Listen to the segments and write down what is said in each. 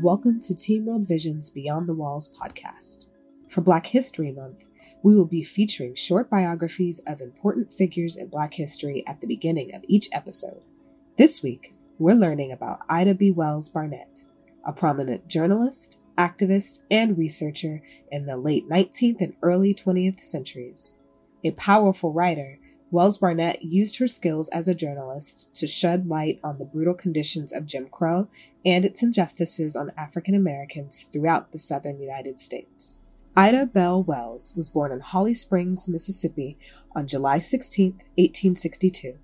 Welcome to Team World Vision's Beyond the Walls podcast. For Black History Month, we will be featuring short biographies of important figures in Black history at the beginning of each episode. This week, we're learning about Ida B. Wells Barnett, a prominent journalist, activist, and researcher in the late 19th and early 20th centuries. A powerful writer, Wells Barnett used her skills as a journalist to shed light on the brutal conditions of Jim Crow and its injustices on African Americans throughout the southern United States. Ida Bell Wells was born in Holly Springs, Mississippi on July 16, 1862.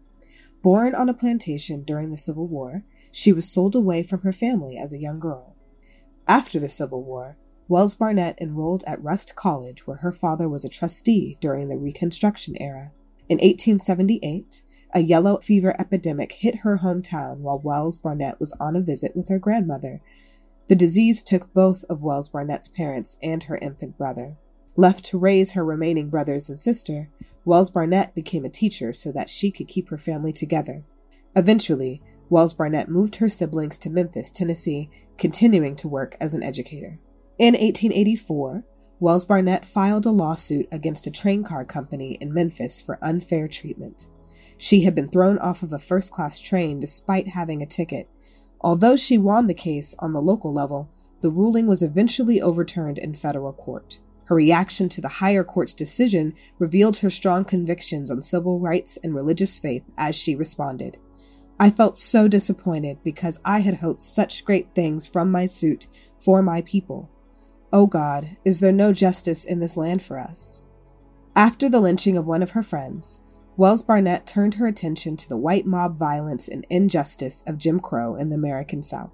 Born on a plantation during the Civil War, she was sold away from her family as a young girl. After the Civil War, Wells Barnett enrolled at Rust College, where her father was a trustee during the Reconstruction era. In 1878, a yellow fever epidemic hit her hometown while Wells Barnett was on a visit with her grandmother. The disease took both of Wells Barnett's parents and her infant brother. Left to raise her remaining brothers and sister, Wells Barnett became a teacher so that she could keep her family together. Eventually, Wells Barnett moved her siblings to Memphis, Tennessee, continuing to work as an educator. In 1884, Wells Barnett filed a lawsuit against a train car company in Memphis for unfair treatment. She had been thrown off of a first class train despite having a ticket. Although she won the case on the local level, the ruling was eventually overturned in federal court. Her reaction to the higher court's decision revealed her strong convictions on civil rights and religious faith as she responded. I felt so disappointed because I had hoped such great things from my suit for my people. O God, is there no justice in this land for us? After the lynching of one of her friends, Wells Barnett turned her attention to the white mob violence and injustice of Jim Crow in the American South.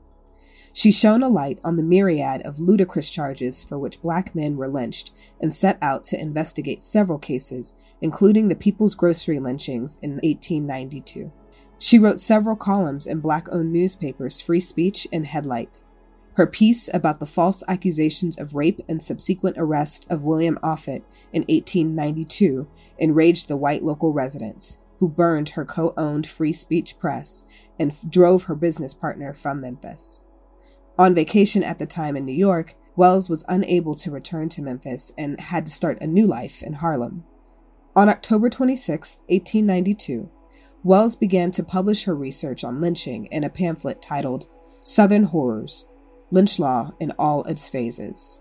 She shone a light on the myriad of ludicrous charges for which black men were lynched and set out to investigate several cases, including the People's Grocery lynchings in 1892. She wrote several columns in black owned newspapers Free Speech and Headlight. Her piece about the false accusations of rape and subsequent arrest of William Offutt in 1892 enraged the white local residents, who burned her co owned Free Speech Press and drove her business partner from Memphis. On vacation at the time in New York, Wells was unable to return to Memphis and had to start a new life in Harlem. On October 26, 1892, Wells began to publish her research on lynching in a pamphlet titled Southern Horrors lynch law in all its phases.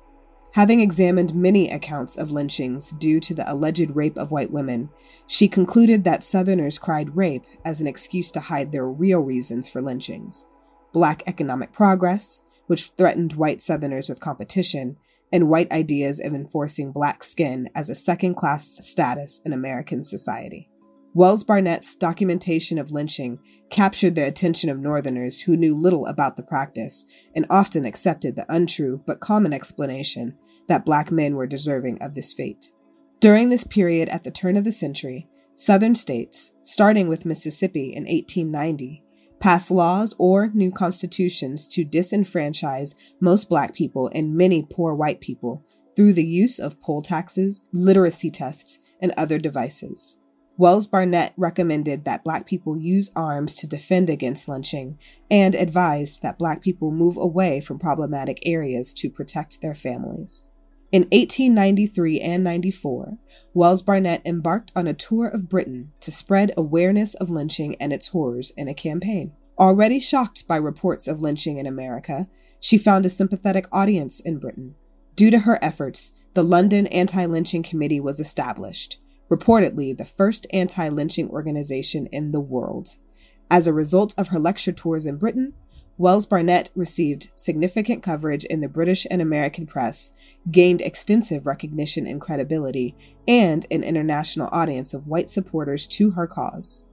Having examined many accounts of lynchings due to the alleged rape of white women, she concluded that Southerners cried rape as an excuse to hide their real reasons for lynchings black economic progress, which threatened white Southerners with competition, and white ideas of enforcing black skin as a second class status in American society. Wells Barnett's documentation of lynching captured the attention of Northerners who knew little about the practice and often accepted the untrue but common explanation that black men were deserving of this fate. During this period at the turn of the century, Southern states, starting with Mississippi in 1890, passed laws or new constitutions to disenfranchise most black people and many poor white people through the use of poll taxes, literacy tests, and other devices. Wells Barnett recommended that Black people use arms to defend against lynching and advised that Black people move away from problematic areas to protect their families. In 1893 and 94, Wells Barnett embarked on a tour of Britain to spread awareness of lynching and its horrors in a campaign. Already shocked by reports of lynching in America, she found a sympathetic audience in Britain. Due to her efforts, the London Anti Lynching Committee was established reportedly the first anti lynching organization in the world. As a result of her lecture tours in Britain, Wells Barnett received significant coverage in the British and American press, gained extensive recognition and credibility, and an international audience of white supporters to her cause.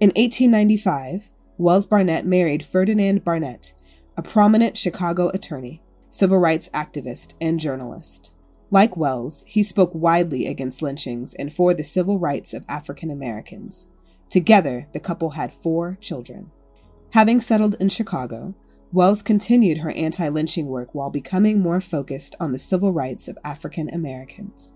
In 1895, Wells Barnett married Ferdinand Barnett, a prominent Chicago attorney, civil rights activist, and journalist. Like Wells, he spoke widely against lynchings and for the civil rights of African Americans. Together, the couple had four children. Having settled in Chicago, Wells continued her anti lynching work while becoming more focused on the civil rights of African Americans.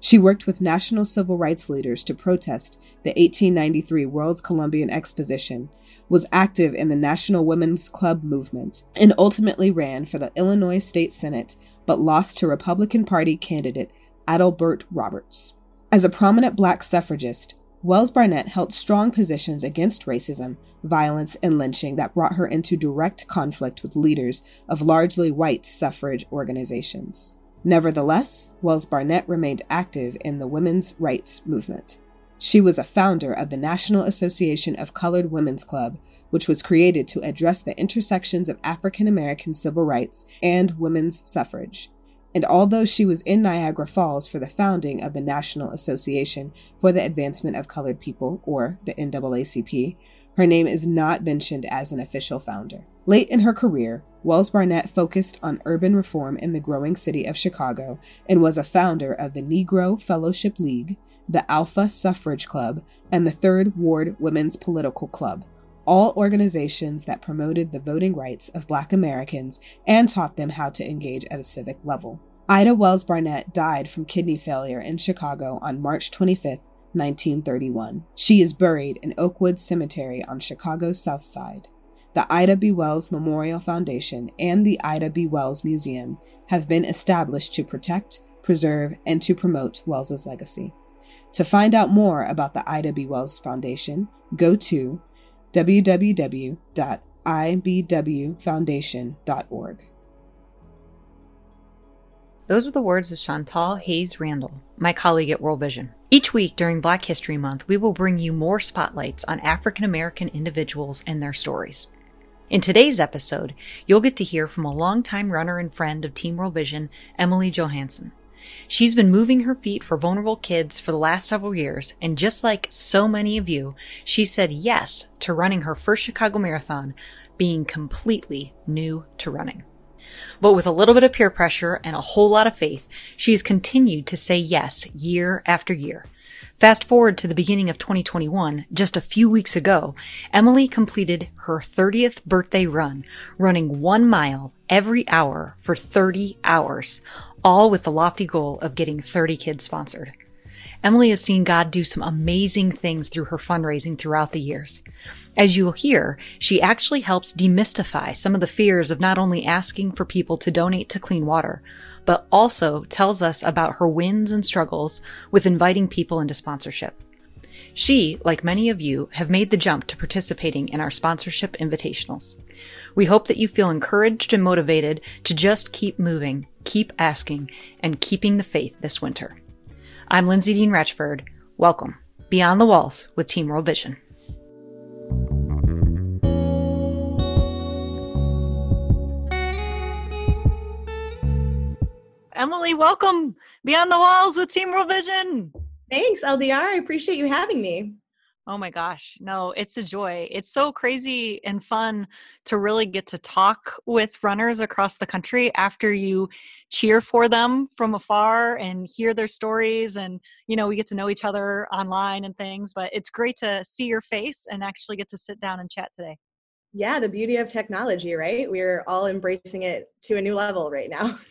She worked with national civil rights leaders to protest the 1893 World's Columbian Exposition, was active in the National Women's Club movement, and ultimately ran for the Illinois State Senate, but lost to Republican Party candidate Adelbert Roberts. As a prominent black suffragist, Wells Barnett held strong positions against racism, violence, and lynching that brought her into direct conflict with leaders of largely white suffrage organizations. Nevertheless, Wells Barnett remained active in the women's rights movement. She was a founder of the National Association of Colored Women's Club, which was created to address the intersections of African American civil rights and women's suffrage. And although she was in Niagara Falls for the founding of the National Association for the Advancement of Colored People, or the NAACP, her name is not mentioned as an official founder. Late in her career, Wells Barnett focused on urban reform in the growing city of Chicago and was a founder of the Negro Fellowship League, the Alpha Suffrage Club, and the Third Ward Women's Political Club, all organizations that promoted the voting rights of Black Americans and taught them how to engage at a civic level. Ida Wells Barnett died from kidney failure in Chicago on March 25, 1931. She is buried in Oakwood Cemetery on Chicago's South Side. The Ida B. Wells Memorial Foundation and the Ida B. Wells Museum have been established to protect, preserve, and to promote Wells's legacy. To find out more about the Ida B. Wells Foundation, go to www.ibwfoundation.org. Those are the words of Chantal Hayes Randall, my colleague at World Vision. Each week during Black History Month, we will bring you more spotlights on African American individuals and their stories. In today's episode, you'll get to hear from a longtime runner and friend of Team World Vision, Emily Johansson. She's been moving her feet for vulnerable kids for the last several years, and just like so many of you, she said yes to running her first Chicago Marathon, being completely new to running. But with a little bit of peer pressure and a whole lot of faith, she's continued to say yes year after year. Fast forward to the beginning of 2021, just a few weeks ago, Emily completed her 30th birthday run, running one mile every hour for 30 hours, all with the lofty goal of getting 30 kids sponsored. Emily has seen God do some amazing things through her fundraising throughout the years. As you'll hear, she actually helps demystify some of the fears of not only asking for people to donate to clean water, but also tells us about her wins and struggles with inviting people into sponsorship. She, like many of you, have made the jump to participating in our sponsorship invitationals. We hope that you feel encouraged and motivated to just keep moving, keep asking, and keeping the faith this winter. I'm Lindsay Dean Ratchford. Welcome Beyond the Walls with Team World Vision. Emily, welcome Beyond the Walls with Team World Vision. Thanks, LDR. I appreciate you having me. Oh my gosh. No, it's a joy. It's so crazy and fun to really get to talk with runners across the country after you cheer for them from afar and hear their stories. And, you know, we get to know each other online and things, but it's great to see your face and actually get to sit down and chat today. Yeah, the beauty of technology, right? We're all embracing it to a new level right now.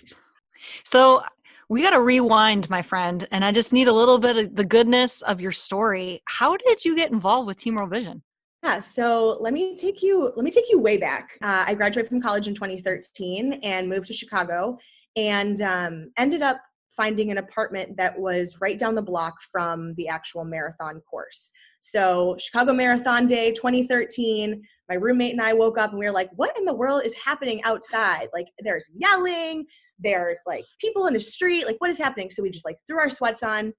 So we got to rewind, my friend, and I just need a little bit of the goodness of your story. How did you get involved with Team World Vision? Yeah, so let me take you let me take you way back. Uh, I graduated from college in 2013 and moved to Chicago, and um, ended up finding an apartment that was right down the block from the actual marathon course. So, Chicago Marathon Day 2013, my roommate and I woke up and we were like, what in the world is happening outside? Like, there's yelling, there's like people in the street, like, what is happening? So, we just like threw our sweats on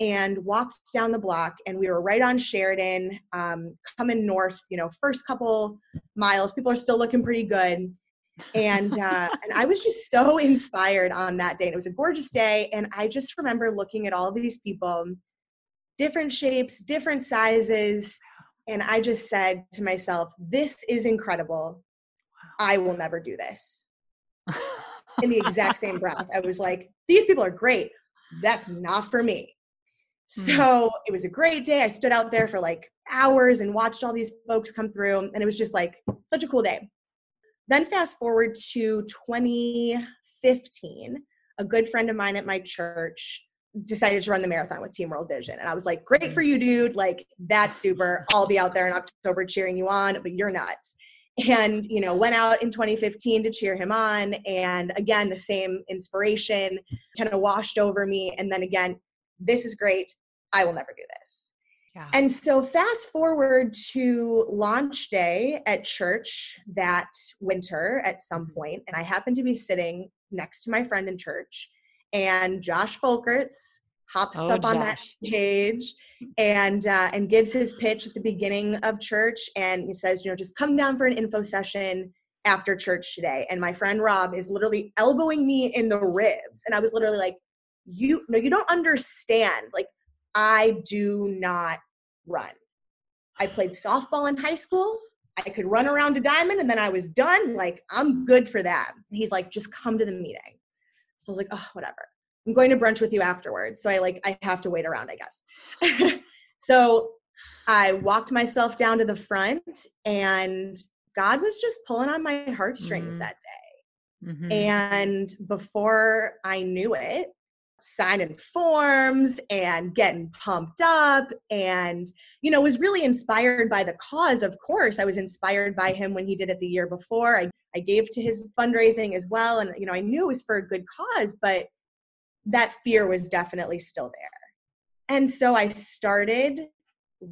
and walked down the block and we were right on Sheridan, um, coming north, you know, first couple miles. People are still looking pretty good and uh, and I was just so inspired on that day. And it was a gorgeous day, and I just remember looking at all these people, different shapes, different sizes, and I just said to myself, "This is incredible. I will never do this." In the exact same breath, I was like, "These people are great. That's not for me." Hmm. So it was a great day. I stood out there for like hours and watched all these folks come through, and it was just like such a cool day. Then fast forward to 2015, a good friend of mine at my church decided to run the marathon with Team World Vision. And I was like, great for you, dude. Like, that's super. I'll be out there in October cheering you on, but you're nuts. And, you know, went out in 2015 to cheer him on. And again, the same inspiration kind of washed over me. And then again, this is great. I will never do this. Yeah. And so, fast forward to launch day at church that winter at some mm-hmm. point, and I happened to be sitting next to my friend in church, and Josh Folkerts hops oh, up Josh. on that stage and uh, and gives his pitch at the beginning of church, and he says, you know, just come down for an info session after church today. And my friend Rob is literally elbowing me in the ribs, and I was literally like, you no, you don't understand. Like, I do not run. I played softball in high school. I could run around a diamond and then I was done. Like, I'm good for that. and He's like, just come to the meeting. So I was like, oh, whatever. I'm going to brunch with you afterwards. So I like, I have to wait around, I guess. so I walked myself down to the front and God was just pulling on my heartstrings mm-hmm. that day. Mm-hmm. And before I knew it, signing forms and getting pumped up and you know was really inspired by the cause of course i was inspired by him when he did it the year before i, I gave to his fundraising as well and you know i knew it was for a good cause but that fear was definitely still there and so i started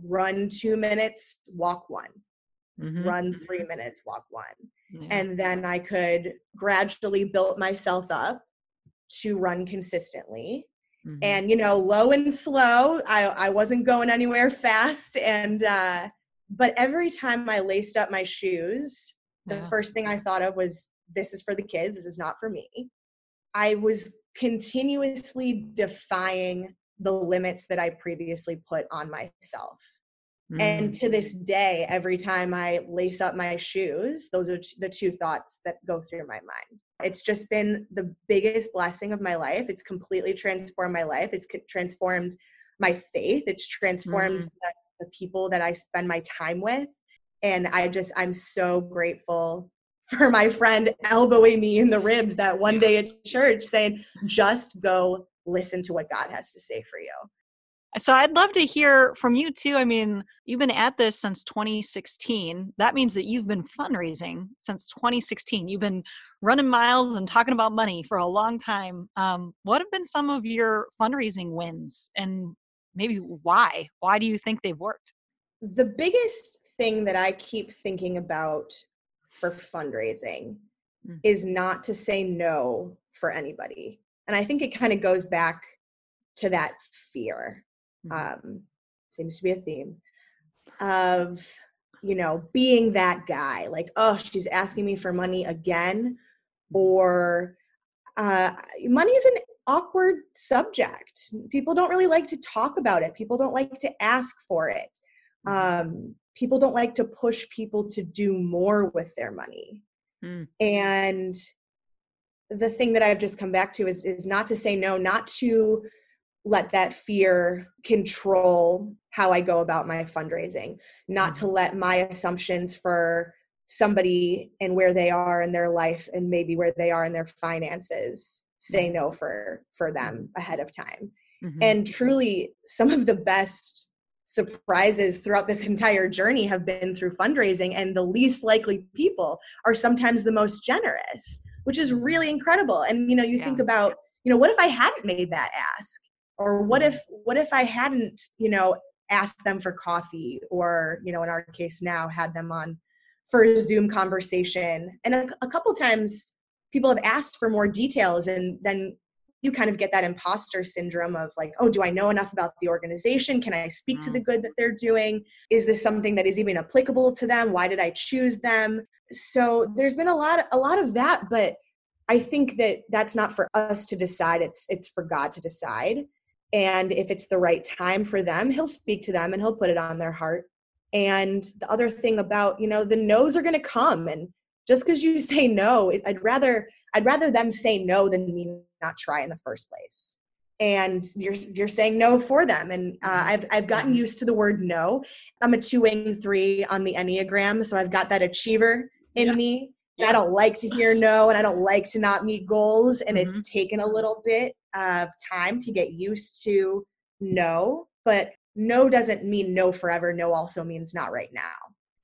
run two minutes walk one mm-hmm. run three minutes walk one yeah. and then i could gradually build myself up to run consistently. Mm-hmm. And you know, low and slow. I I wasn't going anywhere fast and uh but every time I laced up my shoes, the yeah. first thing I thought of was this is for the kids, this is not for me. I was continuously defying the limits that I previously put on myself. Mm. And to this day, every time I lace up my shoes, those are the two thoughts that go through my mind. It's just been the biggest blessing of my life. It's completely transformed my life. It's transformed my faith. It's transformed mm. the, the people that I spend my time with. And I just, I'm so grateful for my friend elbowing me in the ribs that one day at church saying, just go listen to what God has to say for you. So I'd love to hear from you too. I mean, you've been at this since 2016. That means that you've been fundraising since 2016. You've been running miles and talking about money for a long time. Um, what have been some of your fundraising wins and maybe why? Why do you think they've worked? The biggest thing that I keep thinking about for fundraising mm. is not to say no for anybody. And I think it kind of goes back to that fear Mm-hmm. um, seems to be a theme of you know being that guy like oh she's asking me for money again mm-hmm. or uh, money is an awkward subject people don't really like to talk about it people don't like to ask for it mm-hmm. um, people don't like to push people to do more with their money mm. and the thing that i've just come back to is is not to say no not to let that fear control how I go about my fundraising, not to mm-hmm. let my assumptions for somebody and where they are in their life and maybe where they are in their finances say mm-hmm. no for for them ahead of time. Mm-hmm. And truly some of the best surprises throughout this entire journey have been through fundraising and the least likely people are sometimes the most generous, which is really incredible. And you know, you yeah. think about, you know, what if I hadn't made that ask? or what if what if i hadn't you know asked them for coffee or you know in our case now had them on for a zoom conversation and a, a couple times people have asked for more details and then you kind of get that imposter syndrome of like oh do i know enough about the organization? Can i speak to the mm. good that they're doing? Is this something that is even applicable to them? Why did i choose them? So there's been a lot a lot of that but i think that that's not for us to decide. It's it's for god to decide. And if it's the right time for them he'll speak to them and he'll put it on their heart. And the other thing about you know the no's are going to come and just because you say no i'd rather i'd rather them say no than me not try in the first place and you're you're saying no for them and uh, mm-hmm. i've i've gotten used to the word no i'm a two wing three on the enneagram so i've got that achiever in yeah. me yeah. i don't like to hear no and i don't like to not meet goals and mm-hmm. it's taken a little bit of time to get used to no, but no doesn't mean no forever. No also means not right now.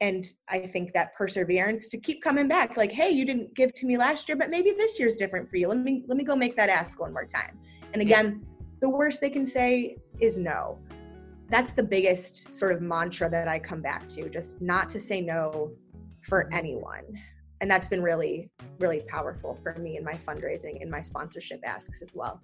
And I think that perseverance to keep coming back, like, hey, you didn't give to me last year, but maybe this year's different for you. Let me let me go make that ask one more time. And again, the worst they can say is no. That's the biggest sort of mantra that I come back to, just not to say no for anyone. And that's been really, really powerful for me in my fundraising and my sponsorship asks as well.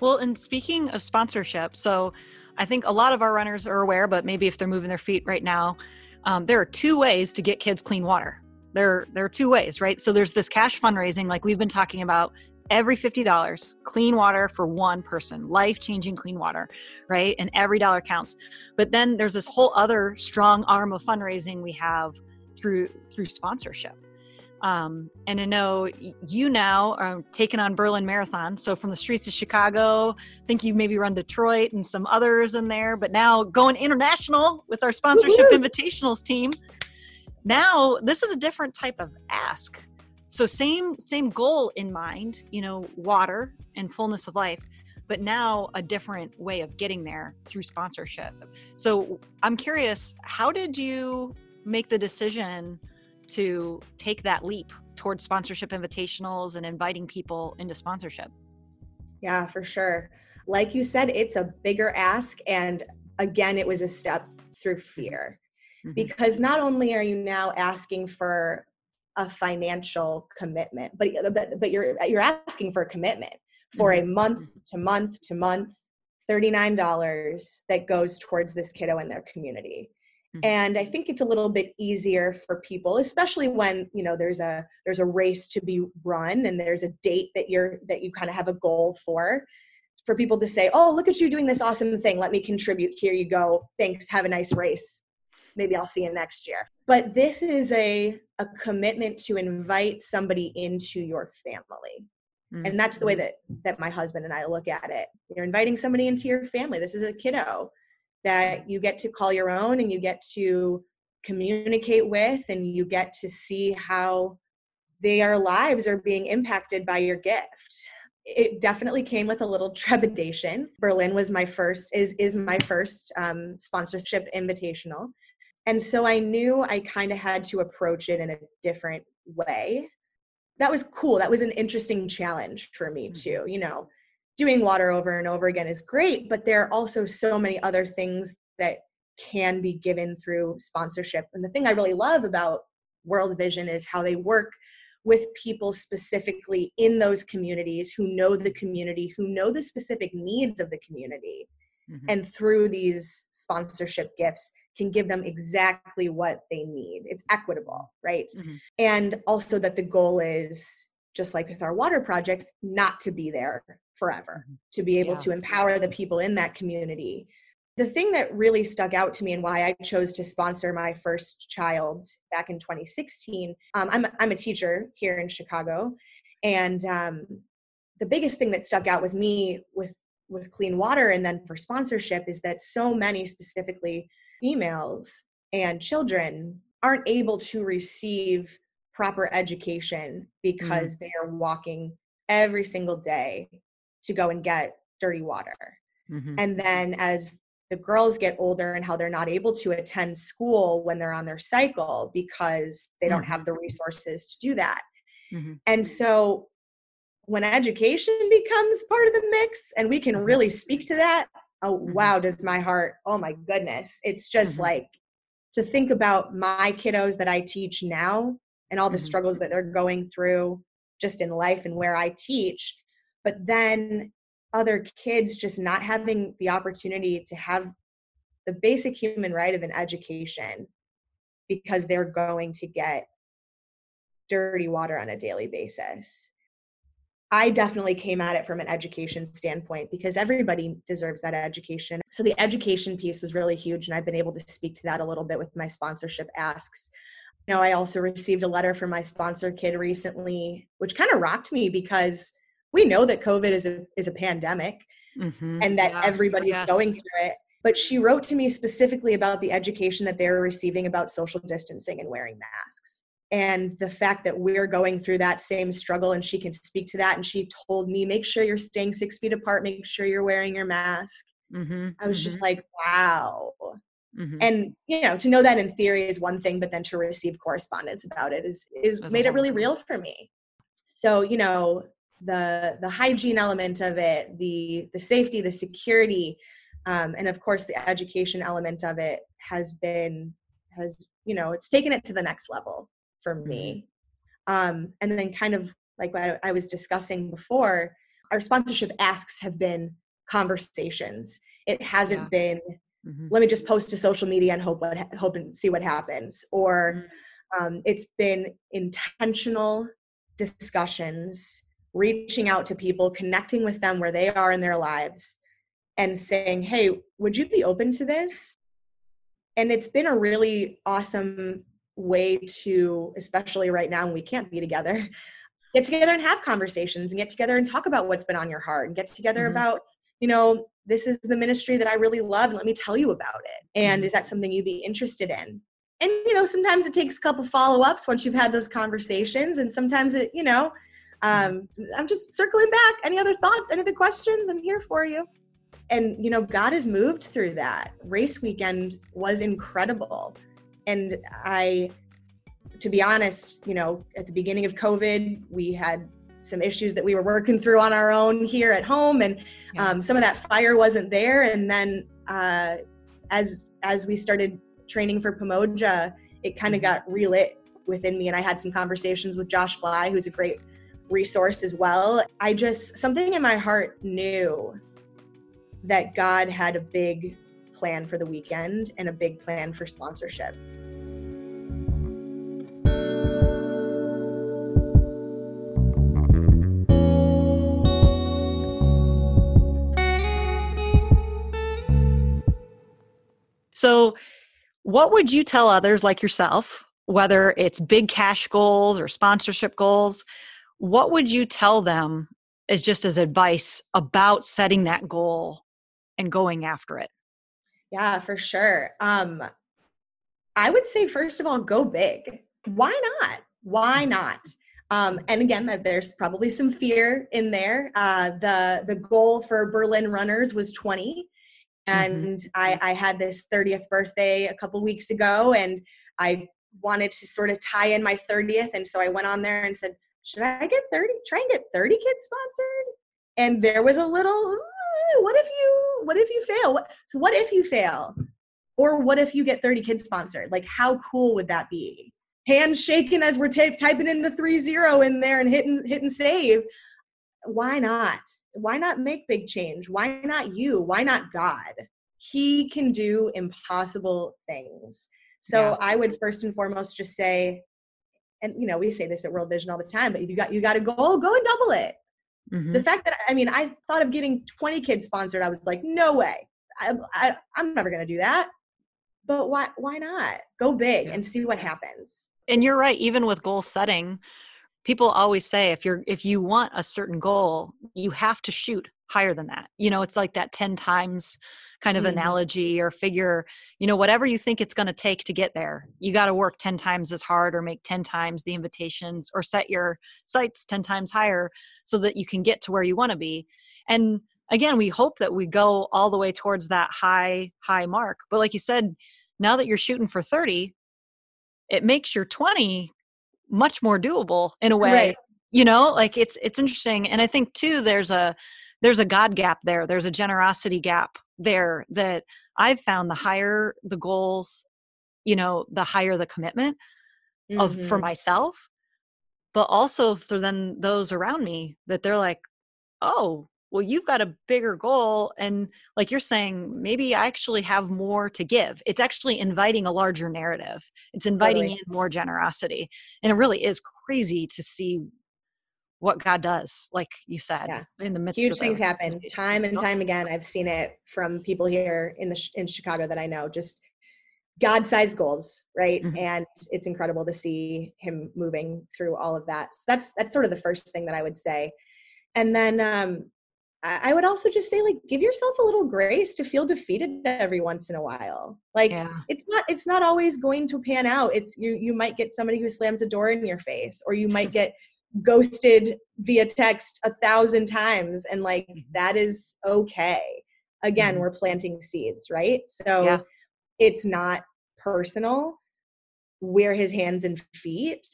Well, and speaking of sponsorship, so I think a lot of our runners are aware, but maybe if they're moving their feet right now, um, there are two ways to get kids clean water. There, there are two ways, right? So there's this cash fundraising, like we've been talking about, every $50 clean water for one person life changing clean water right and every dollar counts but then there's this whole other strong arm of fundraising we have through through sponsorship um, and I know you now are taking on Berlin Marathon. So from the streets of Chicago, I think you maybe run Detroit and some others in there, but now going international with our sponsorship Woo-hoo! invitationals team. Now this is a different type of ask. So same same goal in mind, you know, water and fullness of life, but now a different way of getting there through sponsorship. So I'm curious, how did you make the decision? To take that leap towards sponsorship invitationals and inviting people into sponsorship? Yeah, for sure. Like you said, it's a bigger ask. And again, it was a step through fear. Mm-hmm. Because not only are you now asking for a financial commitment, but, but, but you're, you're asking for a commitment for mm-hmm. a month to month to month, $39 that goes towards this kiddo and their community. Mm-hmm. and i think it's a little bit easier for people especially when you know there's a there's a race to be run and there's a date that you're that you kind of have a goal for for people to say oh look at you doing this awesome thing. Let me contribute. Here you go. Thanks. Have a nice race. Maybe i'll see you next year. But this is a a commitment to invite somebody into your family. Mm-hmm. and that's the way that that my husband and i look at it. You're inviting somebody into your family. This is a kiddo that you get to call your own and you get to communicate with and you get to see how their lives are being impacted by your gift. It definitely came with a little trepidation. Berlin was my first is is my first um, sponsorship invitational. And so i knew i kind of had to approach it in a different way. That was cool. That was an interesting challenge for me mm-hmm. too you know doing water over and over again is great, but there are also so many other things that can be given through sponsorship. And the thing I really love about World Vision is how they work with people specifically in those communities who know the community, who know the specific needs of the community. Mm-hmm. And through these sponsorship gifts, can give them exactly what they need. It's equitable, right? Mm-hmm. And also that the goal is just like with our water projects, not to be there forever, mm-hmm. to be able yeah. to empower the people in that community. The thing that really stuck out to me and why I chose to sponsor my first child back in 2016, um, I'm, I'm a teacher here in Chicago. And um, the biggest thing that stuck out with me with with clean water and then for sponsorship is that so many specifically females and children aren't able to receive proper education because mm. they are walking every single day to go and get dirty water. Mm-hmm. And then as the girls get older and how they're not able to attend school when they're on their cycle because they don't mm-hmm. have the resources to do that. Mm-hmm. And so when education becomes part of the mix and we can mm-hmm. really speak to that, oh mm-hmm. wow, does my heart, oh my goodness. It's just mm-hmm. like to think about my kiddos that I teach now and all the struggles that they're going through just in life and where I teach. But then other kids just not having the opportunity to have the basic human right of an education because they're going to get dirty water on a daily basis. I definitely came at it from an education standpoint because everybody deserves that education. So the education piece was really huge, and I've been able to speak to that a little bit with my sponsorship asks you know, I also received a letter from my sponsor kid recently, which kind of rocked me because we know that COVID is a is a pandemic. mm-hmm. and that yeah. everybody's yes. going through it but she wrote to me specifically about the education that they're receiving about social distancing and wearing masks and the fact that we're going through that same struggle and she can speak to that and she told me make sure you're staying six feet apart make sure you're wearing your mask mm-hmm, i was mm-hmm. just like wow mm-hmm. and you know to know that in theory is one thing but then to receive correspondence about it is is That's made it really real for me so you know the the hygiene element of it the the safety the security um, and of course the education element of it has been has you know it's taken it to the next level for mm-hmm. me. Um, and then, kind of like what I was discussing before, our sponsorship asks have been conversations. It hasn't yeah. been, mm-hmm. let me just post to social media and hope what hope and see what happens. Or mm-hmm. um, it's been intentional discussions, reaching out to people, connecting with them where they are in their lives, and saying, "Hey, would you be open to this?" And it's been a really awesome way to, especially right now when we can't be together, get together and have conversations and get together and talk about what's been on your heart and get together mm-hmm. about, you know, this is the ministry that I really love. And let me tell you about it. And mm-hmm. is that something you'd be interested in? And, you know, sometimes it takes a couple follow ups once you've had those conversations. And sometimes it, you know, um, I'm just circling back. Any other thoughts? Any other questions? I'm here for you. And, you know, God has moved through that. Race weekend was incredible and I, to be honest, you know, at the beginning of COVID, we had some issues that we were working through on our own here at home, and yeah. um, some of that fire wasn't there. And then uh, as as we started training for Pamoja, it kind of mm-hmm. got relit within me, and I had some conversations with Josh Fly, who's a great resource as well. I just something in my heart knew that God had a big plan for the weekend and a big plan for sponsorship. So, what would you tell others like yourself, whether it's big cash goals or sponsorship goals? What would you tell them as just as advice about setting that goal and going after it? Yeah, for sure. Um, I would say, first of all, go big. Why not? Why mm-hmm. not? Um, and again, that there's probably some fear in there. Uh, the the goal for Berlin runners was 20, Mm-hmm. and mm-hmm. I, I had this 30th birthday a couple weeks ago and i wanted to sort of tie in my 30th and so i went on there and said should i get 30 try and get 30 kids sponsored and there was a little what if you what if you fail so what if you fail or what if you get 30 kids sponsored like how cool would that be hands shaking as we're t- typing in the three zero in there and hitting hitting save why not? Why not make big change? Why not you? Why not God? He can do impossible things. So yeah. I would first and foremost just say, and you know, we say this at World Vision all the time, but you got you got a goal, go and double it. Mm-hmm. The fact that I mean, I thought of getting 20 kids sponsored. I was like, no way. I, I, I'm never going to do that. But why? Why not? Go big and see what happens. And you're right. Even with goal setting, people always say if you're if you want a certain goal you have to shoot higher than that you know it's like that 10 times kind of mm-hmm. analogy or figure you know whatever you think it's going to take to get there you got to work 10 times as hard or make 10 times the invitations or set your sights 10 times higher so that you can get to where you want to be and again we hope that we go all the way towards that high high mark but like you said now that you're shooting for 30 it makes your 20 much more doable in a way right. you know like it's it's interesting and i think too there's a there's a god gap there there's a generosity gap there that i've found the higher the goals you know the higher the commitment mm-hmm. of for mm-hmm. myself but also for then those around me that they're like oh well you've got a bigger goal and like you're saying maybe i actually have more to give it's actually inviting a larger narrative it's inviting totally. in more generosity and it really is crazy to see what god does like you said yeah. in the midst of things, huge things happen time and time again i've seen it from people here in the in chicago that i know just god-sized goals right mm-hmm. and it's incredible to see him moving through all of that so that's that's sort of the first thing that i would say and then um I would also just say like give yourself a little grace to feel defeated every once in a while. Like yeah. it's not it's not always going to pan out. It's you you might get somebody who slams a door in your face or you might get ghosted via text a thousand times and like mm-hmm. that is okay. Again, mm-hmm. we're planting seeds, right? So yeah. it's not personal. We're his hands and feet.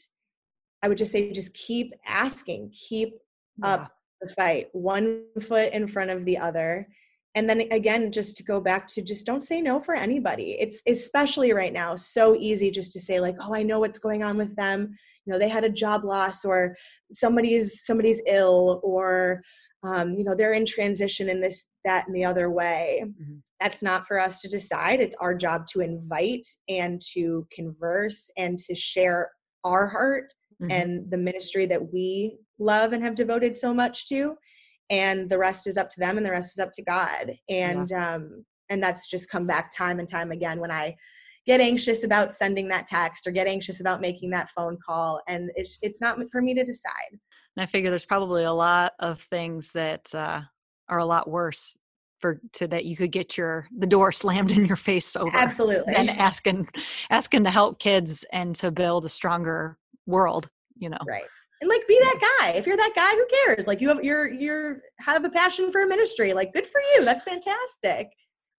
I would just say just keep asking, keep yeah. up the fight, one foot in front of the other. And then again, just to go back to just don't say no for anybody. It's especially right now so easy just to say like, oh, I know what's going on with them. You know, they had a job loss, or somebody's somebody's ill, or um, you know, they're in transition in this, that, and the other way. Mm-hmm. That's not for us to decide. It's our job to invite and to converse and to share our heart mm-hmm. and the ministry that we love and have devoted so much to and the rest is up to them and the rest is up to god. And yeah. um and that's just come back time and time again when i get anxious about sending that text or get anxious about making that phone call and it's it's not for me to decide. And i figure there's probably a lot of things that uh, are a lot worse for to that you could get your the door slammed in your face over absolutely. and asking asking to help kids and to build a stronger world you know? Right and like be that guy if you're that guy who cares like you have you're you're have a passion for a ministry like good for you that's fantastic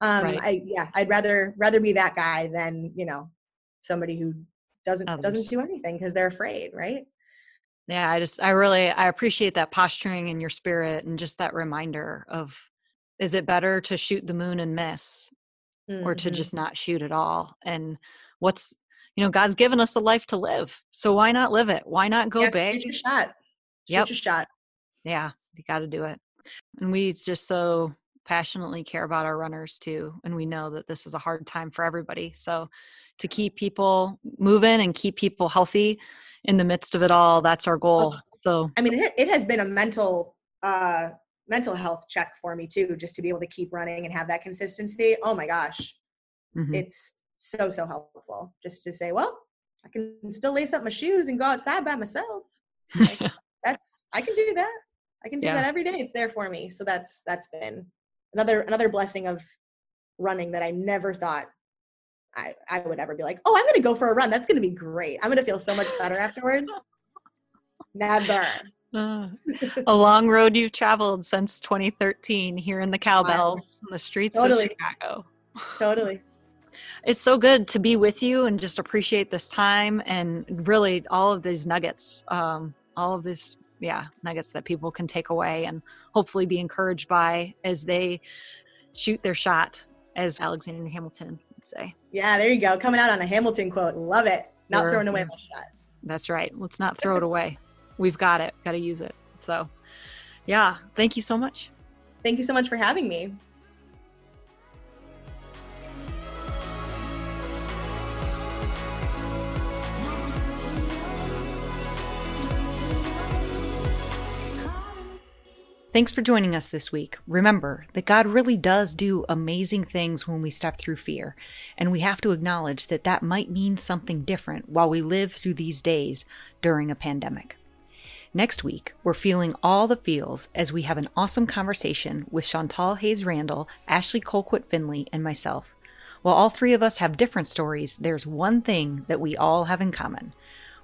um right. i yeah i'd rather rather be that guy than you know somebody who doesn't Others. doesn't do anything because they're afraid right yeah i just i really i appreciate that posturing in your spirit and just that reminder of is it better to shoot the moon and miss mm-hmm. or to mm-hmm. just not shoot at all and what's you know god's given us a life to live so why not live it? Why not go yeah, big? shoot your shot. Shoot yep. your shot. Yeah you got to do it. And we just so passionately care about our runners too and we know that this is a hard time for everybody so to keep people moving and keep people healthy in the midst of it all that's our goal so i mean it, it has been a mental uh mental health check for me too just to be able to keep running and have that consistency. Oh my gosh. Mm-hmm. it's so so helpful just to say well i can still lace up my shoes and go outside by myself. Like, that's i can do that. I can do yeah. that every day. It's there for me. So that's that's been another another blessing of running that i never thought i i would ever be like oh i'm gonna go for a run. That's gonna be great. I'm gonna feel so much better afterwards. Never. Uh, a long road you've traveled since 2013 here in the cowbell wow. the streets totally. of chicago. Totally it's so good to be with you and just appreciate this time and really all of these nuggets um, all of these yeah nuggets that people can take away and hopefully be encouraged by as they shoot their shot as alexander hamilton would say. Yeah there you go. Coming out on a hamilton quote. Love it. Not throwing away my shot. That's right. Let's not throw it away. We've got it. Got to use it. So yeah thank you so much. Thank you so much for having me Thanks for joining us this week. Remember that God really does do amazing things when we step through fear, and we have to acknowledge that that might mean something different while we live through these days during a pandemic. Next week, we're feeling all the feels as we have an awesome conversation with Chantal Hayes Randall, Ashley Colquitt Finley, and myself. While all three of us have different stories, there's one thing that we all have in common.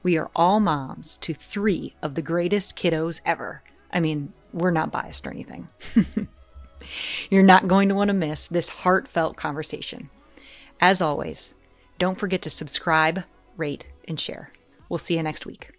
We are all moms to three of the greatest kiddos ever. I mean, we're not biased or anything. You're not going to want to miss this heartfelt conversation. As always, don't forget to subscribe, rate, and share. We'll see you next week.